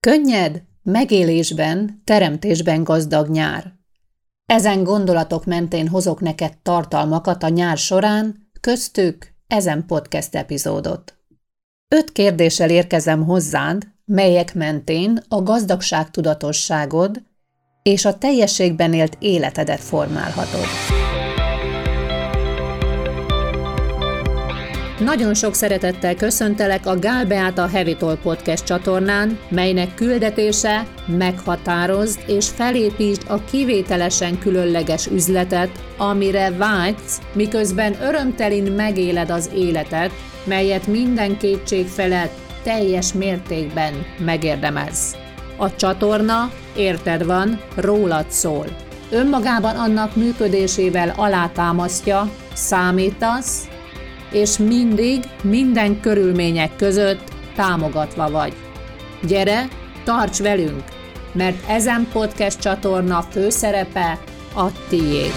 Könnyed, megélésben, teremtésben gazdag nyár. Ezen gondolatok mentén hozok neked tartalmakat a nyár során, köztük ezen podcast epizódot. Öt kérdéssel érkezem hozzád, melyek mentén a gazdagság tudatosságod és a teljességben élt életedet formálhatod. Nagyon sok szeretettel köszöntelek a Gál Beáta Heavy Talk Podcast csatornán, melynek küldetése meghatározd és felépítsd a kivételesen különleges üzletet, amire vágysz, miközben örömtelin megéled az életet, melyet minden kétség felett teljes mértékben megérdemelsz. A csatorna, érted van, rólad szól. Önmagában annak működésével alátámasztja, számítasz, és mindig, minden körülmények között támogatva vagy. Gyere, tarts velünk, mert ezen podcast csatorna főszerepe a tiéd.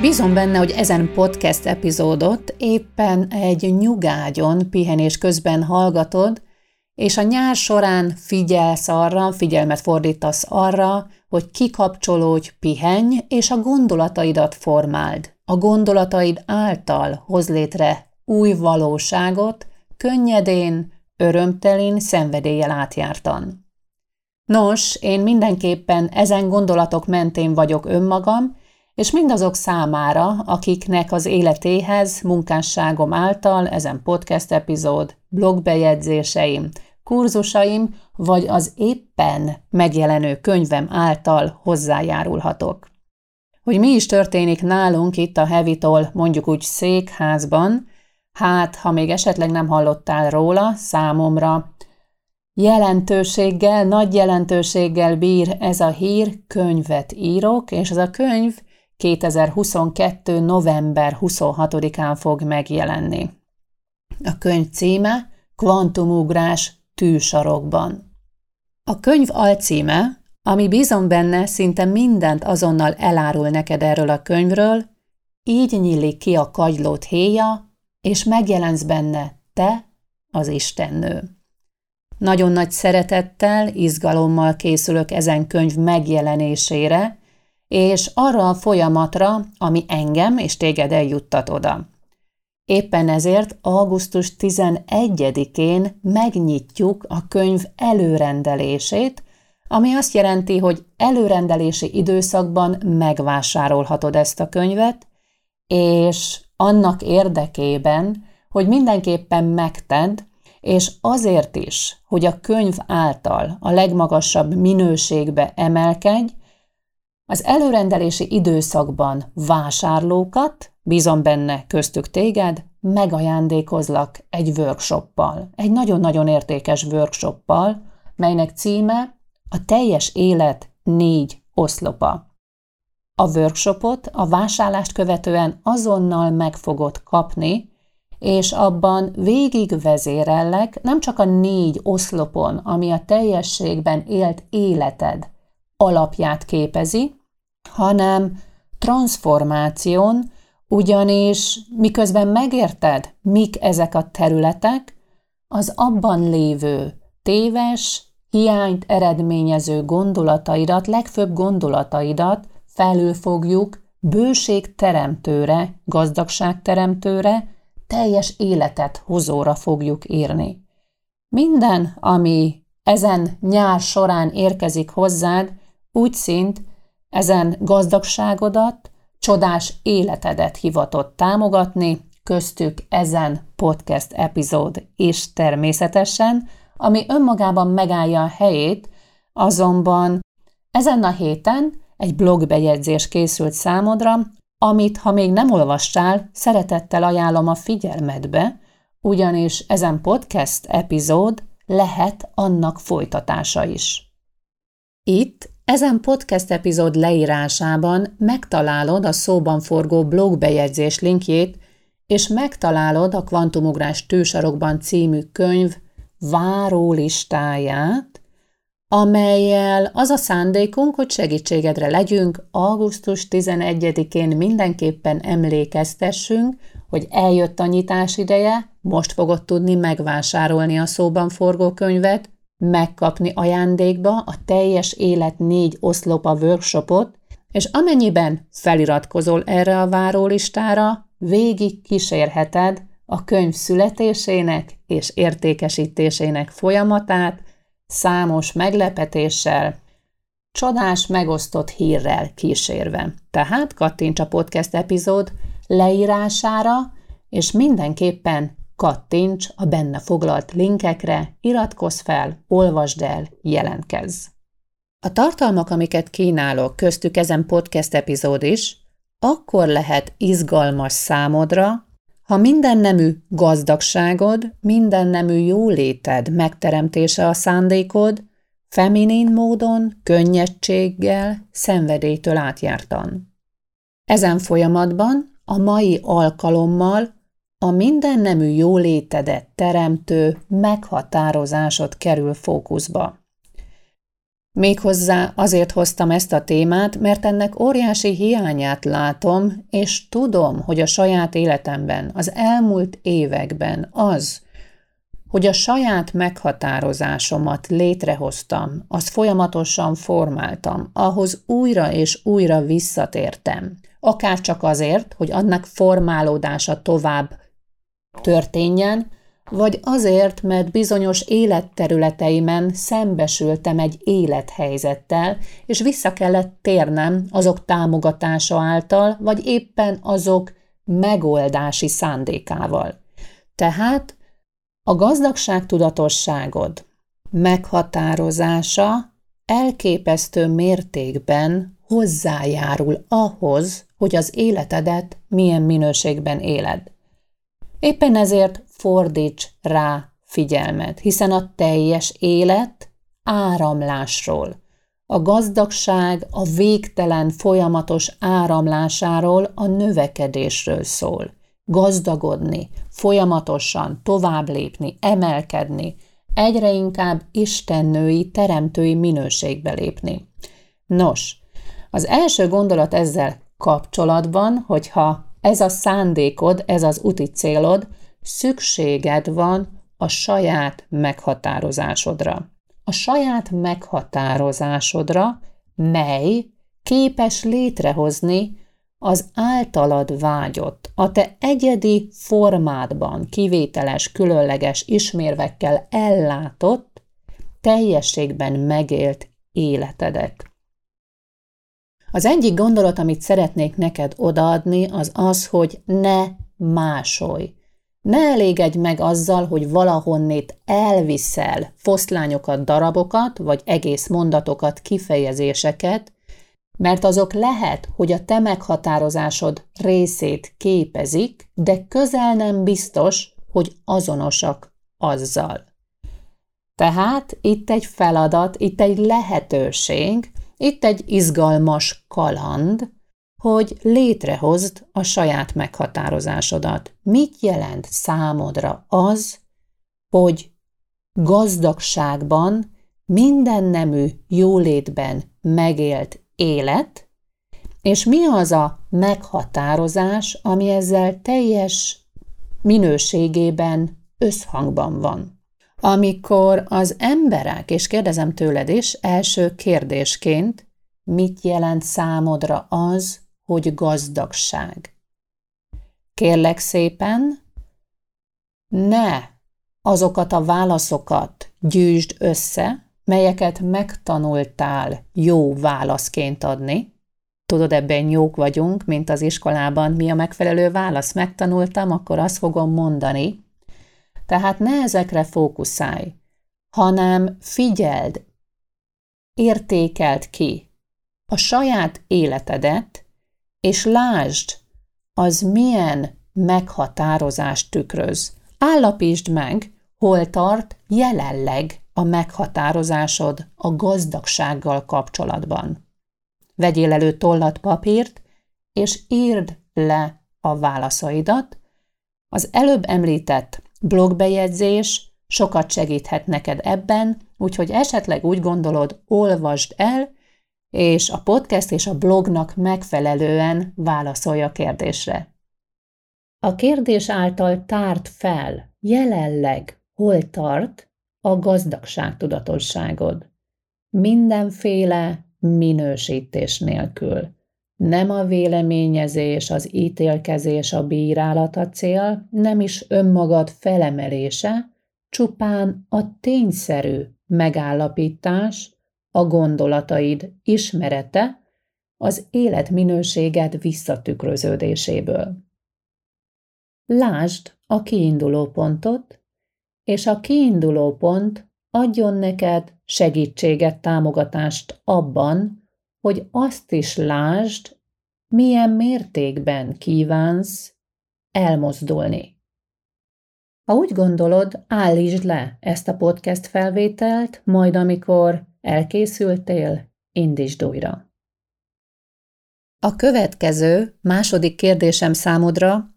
Bízom benne, hogy ezen podcast epizódot éppen egy nyugágyon pihenés közben hallgatod, és a nyár során figyelsz arra, figyelmet fordítasz arra, hogy kikapcsolódj, pihenj, és a gondolataidat formáld. A gondolataid által hoz létre új valóságot, könnyedén, örömtelén, szenvedéllyel átjártan. Nos, én mindenképpen ezen gondolatok mentén vagyok önmagam, és mindazok számára, akiknek az életéhez munkásságom által ezen podcast epizód, blogbejegyzéseim, kurzusaim vagy az éppen megjelenő könyvem által hozzájárulhatok. Hogy mi is történik nálunk itt a Hevitol mondjuk úgy székházban, hát ha még esetleg nem hallottál róla, számomra jelentőséggel, nagy jelentőséggel bír ez a hír, könyvet írok, és ez a könyv 2022. november 26-án fog megjelenni. A könyv címe Kvantumugrás tűsarokban. A könyv alcíme, ami bízom benne, szinte mindent azonnal elárul neked erről a könyvről, így nyílik ki a kagylót héja, és megjelensz benne te, az Istennő. Nagyon nagy szeretettel, izgalommal készülök ezen könyv megjelenésére, és arra a folyamatra, ami engem és téged eljuttat oda. Éppen ezért augusztus 11-én megnyitjuk a könyv előrendelését, ami azt jelenti, hogy előrendelési időszakban megvásárolhatod ezt a könyvet, és annak érdekében, hogy mindenképpen megted, és azért is, hogy a könyv által a legmagasabb minőségbe emelkedj, az előrendelési időszakban vásárlókat, bízom benne köztük téged, megajándékozlak egy workshoppal, egy nagyon-nagyon értékes workshoppal, melynek címe a teljes élet négy oszlopa. A workshopot a vásárlást követően azonnal meg fogod kapni, és abban végig vezérellek nem csak a négy oszlopon, ami a teljességben élt életed alapját képezi, hanem transformáción, ugyanis miközben megérted, mik ezek a területek, az abban lévő téves, hiányt eredményező gondolataidat, legfőbb gondolataidat felül fogjuk bőség teremtőre, gazdagság teremtőre, teljes életet hozóra fogjuk írni. Minden, ami ezen nyár során érkezik hozzád, úgy szint ezen gazdagságodat, csodás életedet hivatott támogatni, köztük ezen podcast epizód is természetesen, ami önmagában megállja a helyét, azonban ezen a héten egy blogbejegyzés készült számodra, amit, ha még nem olvastál, szeretettel ajánlom a figyelmedbe, ugyanis ezen podcast epizód lehet annak folytatása is. Itt ezen podcast epizód leírásában megtalálod a szóban forgó blogbejegyzés linkjét, és megtalálod a Kvantumugrás tősarokban című könyv várólistáját, amelyel az a szándékunk, hogy segítségedre legyünk, augusztus 11-én mindenképpen emlékeztessünk, hogy eljött a nyitás ideje, most fogod tudni megvásárolni a szóban forgó könyvet, megkapni ajándékba a teljes élet négy oszlopa workshopot, és amennyiben feliratkozol erre a várólistára, végig kísérheted a könyv születésének és értékesítésének folyamatát, számos meglepetéssel, csodás megosztott hírrel kísérve. Tehát kattints a podcast epizód leírására, és mindenképpen kattints a benne foglalt linkekre, iratkozz fel, olvasd el, jelentkezz. A tartalmak, amiket kínálok, köztük ezen podcast epizód is, akkor lehet izgalmas számodra, ha minden nemű gazdagságod, minden nemű jóléted megteremtése a szándékod, feminin módon, könnyedséggel, szenvedélytől átjártan. Ezen folyamatban a mai alkalommal a minden nemű jólétedet teremtő meghatározásod kerül fókuszba. Méghozzá azért hoztam ezt a témát, mert ennek óriási hiányát látom, és tudom, hogy a saját életemben, az elmúlt években az, hogy a saját meghatározásomat létrehoztam, azt folyamatosan formáltam, ahhoz újra és újra visszatértem, akár csak azért, hogy annak formálódása tovább történjen, vagy azért, mert bizonyos életterületeimen szembesültem egy élethelyzettel, és vissza kellett térnem azok támogatása által, vagy éppen azok megoldási szándékával. Tehát a gazdagság tudatosságod meghatározása elképesztő mértékben hozzájárul ahhoz, hogy az életedet milyen minőségben éled. Éppen ezért fordíts rá figyelmet, hiszen a teljes élet áramlásról, a gazdagság a végtelen folyamatos áramlásáról, a növekedésről szól. Gazdagodni, folyamatosan tovább lépni, emelkedni, egyre inkább istennői, teremtői minőségbe lépni. Nos, az első gondolat ezzel kapcsolatban, hogyha ez a szándékod, ez az úti célod, szükséged van a saját meghatározásodra. A saját meghatározásodra, mely képes létrehozni az általad vágyott, a te egyedi formádban kivételes, különleges ismérvekkel ellátott, teljességben megélt életedet. Az egyik gondolat, amit szeretnék neked odaadni, az az, hogy ne másolj. Ne elégedj meg azzal, hogy valahonnét elviszel foszlányokat, darabokat, vagy egész mondatokat, kifejezéseket, mert azok lehet, hogy a te meghatározásod részét képezik, de közel nem biztos, hogy azonosak azzal. Tehát itt egy feladat, itt egy lehetőség, itt egy izgalmas kaland, hogy létrehozd a saját meghatározásodat. Mit jelent számodra az, hogy gazdagságban, minden nemű jólétben megélt élet, és mi az a meghatározás, ami ezzel teljes minőségében összhangban van. Amikor az emberek, és kérdezem tőled is, első kérdésként, mit jelent számodra az, hogy gazdagság? Kérlek szépen, ne azokat a válaszokat gyűjtsd össze, melyeket megtanultál jó válaszként adni. Tudod, ebben jók vagyunk, mint az iskolában, mi a megfelelő válasz. Megtanultam, akkor azt fogom mondani. Tehát ne ezekre fókuszálj, hanem figyeld, értékeld ki a saját életedet, és lásd, az milyen meghatározást tükröz. Állapítsd meg, hol tart jelenleg a meghatározásod a gazdagsággal kapcsolatban. Vegyél elő tollat papírt, és írd le a válaszaidat. Az előbb említett blogbejegyzés sokat segíthet neked ebben, úgyhogy esetleg úgy gondolod, olvasd el, és a podcast és a blognak megfelelően válaszolj a kérdésre. A kérdés által tárt fel jelenleg hol tart a gazdagság tudatosságod. Mindenféle minősítés nélkül. Nem a véleményezés, az ítélkezés, a bírálat a cél, nem is önmagad felemelése, csupán a tényszerű megállapítás, a gondolataid ismerete, az életminőséged visszatükröződéséből. Lásd a kiinduló pontot, és a kiinduló pont adjon neked segítséget, támogatást abban, hogy azt is lásd, milyen mértékben kívánsz elmozdulni. Ha úgy gondolod, állítsd le ezt a podcast felvételt, majd amikor elkészültél, indítsd újra. A következő, második kérdésem számodra,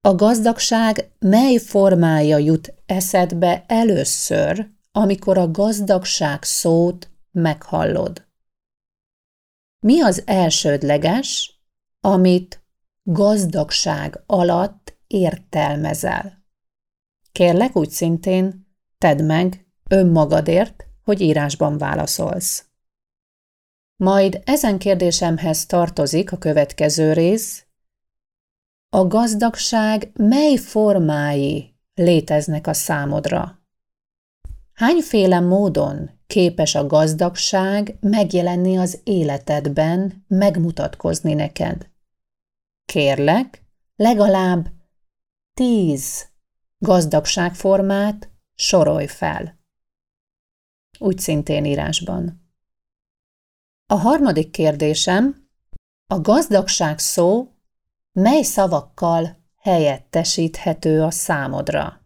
a gazdagság mely formája jut eszedbe először, amikor a gazdagság szót meghallod? Mi az elsődleges, amit gazdagság alatt értelmezel? Kérlek úgy szintén, tedd meg önmagadért, hogy írásban válaszolsz. Majd ezen kérdésemhez tartozik a következő rész. A gazdagság mely formái léteznek a számodra? Hányféle módon képes a gazdagság megjelenni az életedben, megmutatkozni neked? Kérlek, legalább tíz gazdagságformát sorolj fel. Úgy szintén írásban. A harmadik kérdésem, a gazdagság szó mely szavakkal helyettesíthető a számodra?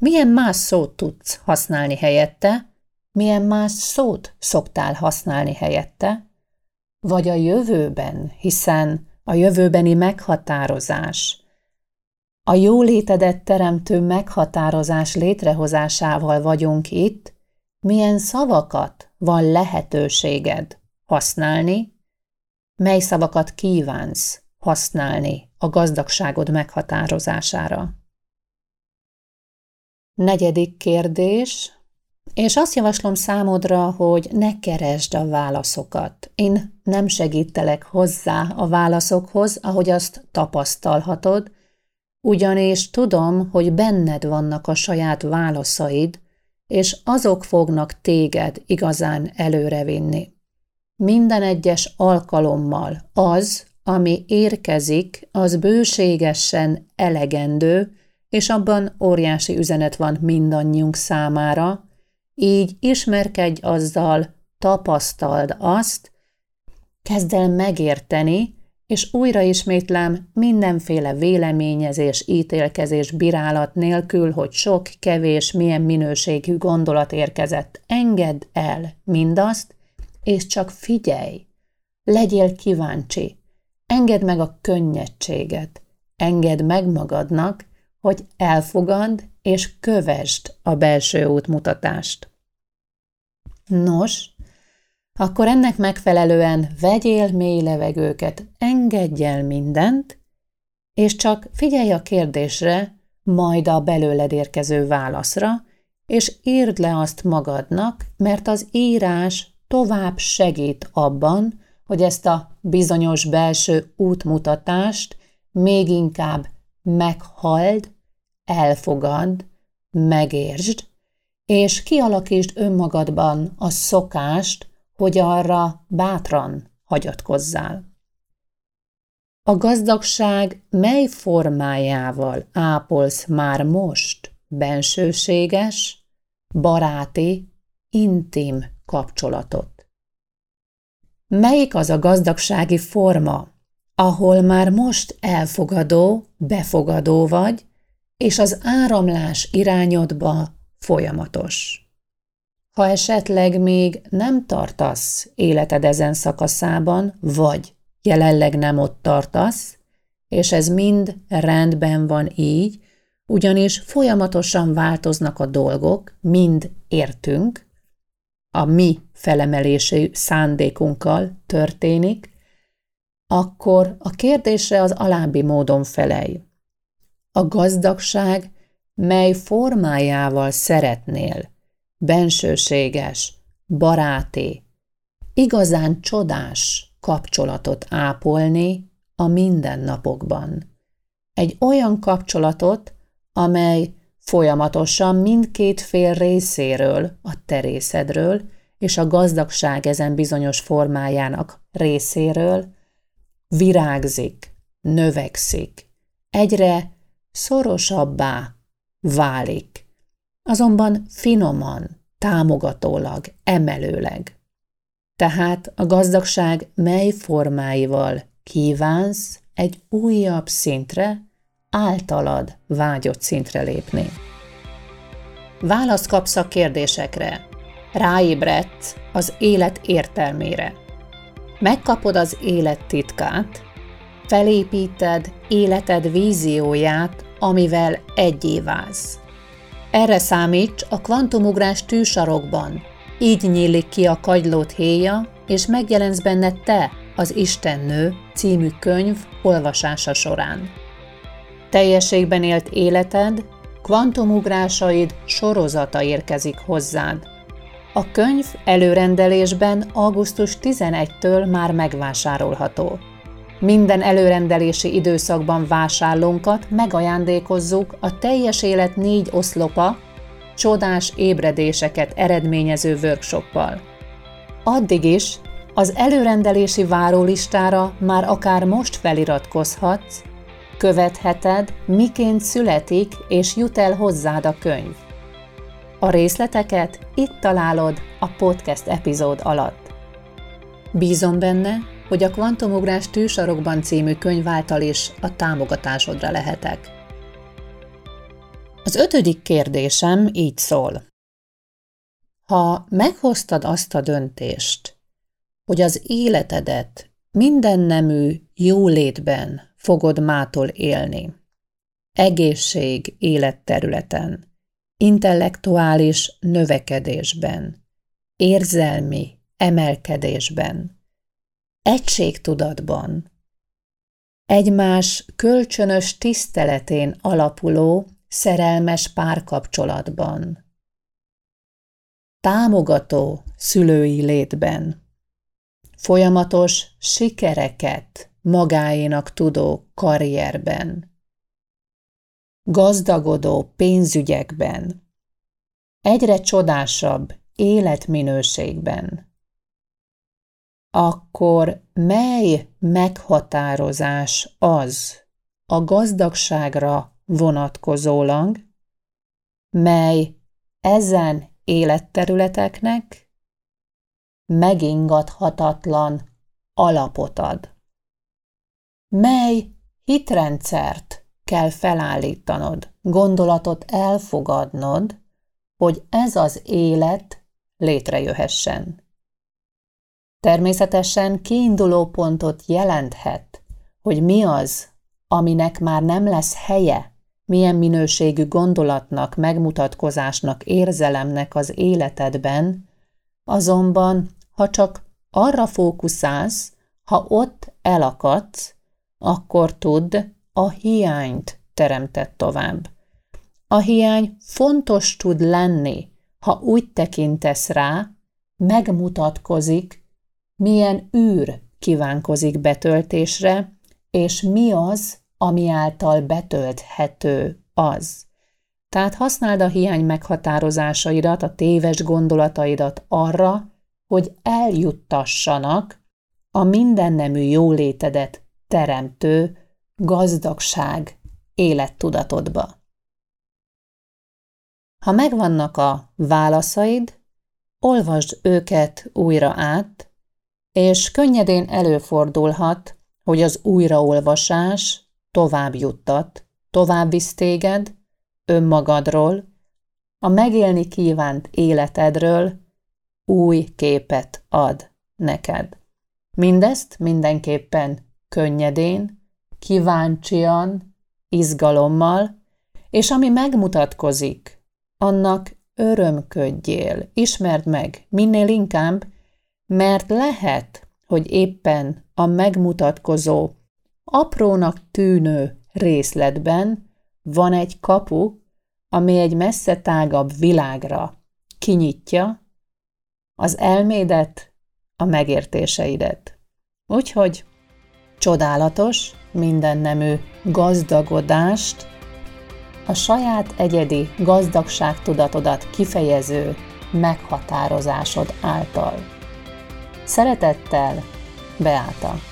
Milyen más szót tudsz használni helyette? Milyen más szót szoktál használni helyette? Vagy a jövőben, hiszen a jövőbeni meghatározás, a jólétedet teremtő meghatározás létrehozásával vagyunk itt, milyen szavakat van lehetőséged használni, mely szavakat kívánsz használni a gazdagságod meghatározására. Negyedik kérdés, és azt javaslom számodra, hogy ne keresd a válaszokat. Én nem segítelek hozzá a válaszokhoz, ahogy azt tapasztalhatod, ugyanis tudom, hogy benned vannak a saját válaszaid, és azok fognak téged igazán előrevinni. Minden egyes alkalommal az, ami érkezik, az bőségesen elegendő, és abban óriási üzenet van mindannyiunk számára, így ismerkedj azzal, tapasztald azt, kezd el megérteni, és újra ismétlem mindenféle véleményezés, ítélkezés, bírálat nélkül, hogy sok, kevés, milyen minőségű gondolat érkezett. Engedd el mindazt, és csak figyelj, legyél kíváncsi, engedd meg a könnyedséget, engedd meg magadnak, hogy elfogad és kövesd a belső útmutatást. Nos, akkor ennek megfelelően vegyél mély levegőket, engedj el mindent, és csak figyelj a kérdésre, majd a belőled érkező válaszra, és írd le azt magadnak, mert az írás tovább segít abban, hogy ezt a bizonyos belső útmutatást még inkább meghald, elfogad, megértsd, és kialakítsd önmagadban a szokást, hogy arra bátran hagyatkozzál. A gazdagság mely formájával ápolsz már most bensőséges, baráti, intim kapcsolatot? Melyik az a gazdagsági forma, ahol már most elfogadó, befogadó vagy, és az áramlás irányodba folyamatos? Ha esetleg még nem tartasz életed ezen szakaszában, vagy jelenleg nem ott tartasz, és ez mind rendben van így, ugyanis folyamatosan változnak a dolgok, mind értünk, a mi felemelési szándékunkkal történik, akkor a kérdésre az alábbi módon felej. A gazdagság mely formájával szeretnél bensőséges, baráti, igazán csodás kapcsolatot ápolni a mindennapokban. Egy olyan kapcsolatot, amely folyamatosan mindkét fél részéről, a terészedről és a gazdagság ezen bizonyos formájának részéről virágzik, növekszik, egyre szorosabbá válik, azonban finoman, támogatólag, emelőleg. Tehát a gazdagság mely formáival kívánsz egy újabb szintre, általad vágyott szintre lépni. Választ kapsz a kérdésekre, ráébredsz az élet értelmére. Megkapod az élet titkát, felépíted életed vízióját, amivel egyé válsz. Erre számíts a kvantumugrás tűsarokban, így nyílik ki a kagylót héja, és megjelensz benne te, az Istennő című könyv olvasása során. Teljességben élt életed, kvantumugrásaid sorozata érkezik hozzád. A könyv előrendelésben augusztus 11-től már megvásárolható. Minden előrendelési időszakban vásárlónkat megajándékozzuk a teljes élet négy oszlopa, csodás ébredéseket eredményező workshoppal. Addig is az előrendelési várólistára már akár most feliratkozhatsz, követheted, miként születik és jut el hozzád a könyv. A részleteket itt találod a podcast epizód alatt. Bízom benne, hogy a Kvantumugrás tűsarokban című könyv által is a támogatásodra lehetek. Az ötödik kérdésem így szól. Ha meghoztad azt a döntést, hogy az életedet minden nemű jólétben fogod mától élni, egészség életterületen, intellektuális növekedésben, érzelmi emelkedésben, egységtudatban, egymás kölcsönös tiszteletén alapuló szerelmes párkapcsolatban, támogató szülői létben, folyamatos sikereket magáénak tudó karrierben, gazdagodó pénzügyekben, egyre csodásabb életminőségben, akkor mely meghatározás az a gazdagságra vonatkozólag, mely ezen életterületeknek megingathatatlan alapot ad. Mely hitrendszert kell felállítanod, gondolatot elfogadnod, hogy ez az élet létrejöhessen. Természetesen kiinduló pontot jelenthet, hogy mi az, aminek már nem lesz helye, milyen minőségű gondolatnak, megmutatkozásnak, érzelemnek az életedben, azonban, ha csak arra fókuszálsz, ha ott elakadsz, akkor tudd, a hiányt teremtett tovább. A hiány fontos tud lenni, ha úgy tekintesz rá, megmutatkozik, milyen űr kívánkozik betöltésre, és mi az, ami által betölthető az. Tehát használd a hiány meghatározásaidat, a téves gondolataidat arra, hogy eljuttassanak a mindennemű jólétedet teremtő gazdagság élettudatodba. Ha megvannak a válaszaid, olvasd őket újra át, és könnyedén előfordulhat, hogy az újraolvasás tovább juttat, tovább visz téged, önmagadról, a megélni kívánt életedről új képet ad neked. Mindezt mindenképpen könnyedén, kíváncsian, izgalommal, és ami megmutatkozik, annak örömködjél, ismerd meg minél inkább, mert lehet, hogy éppen a megmutatkozó, aprónak tűnő részletben van egy kapu, ami egy messze tágabb világra kinyitja az elmédet, a megértéseidet. Úgyhogy csodálatos, mindennemű gazdagodást, a saját egyedi gazdagságtudatodat kifejező meghatározásod által. Szeretettel, Beáta.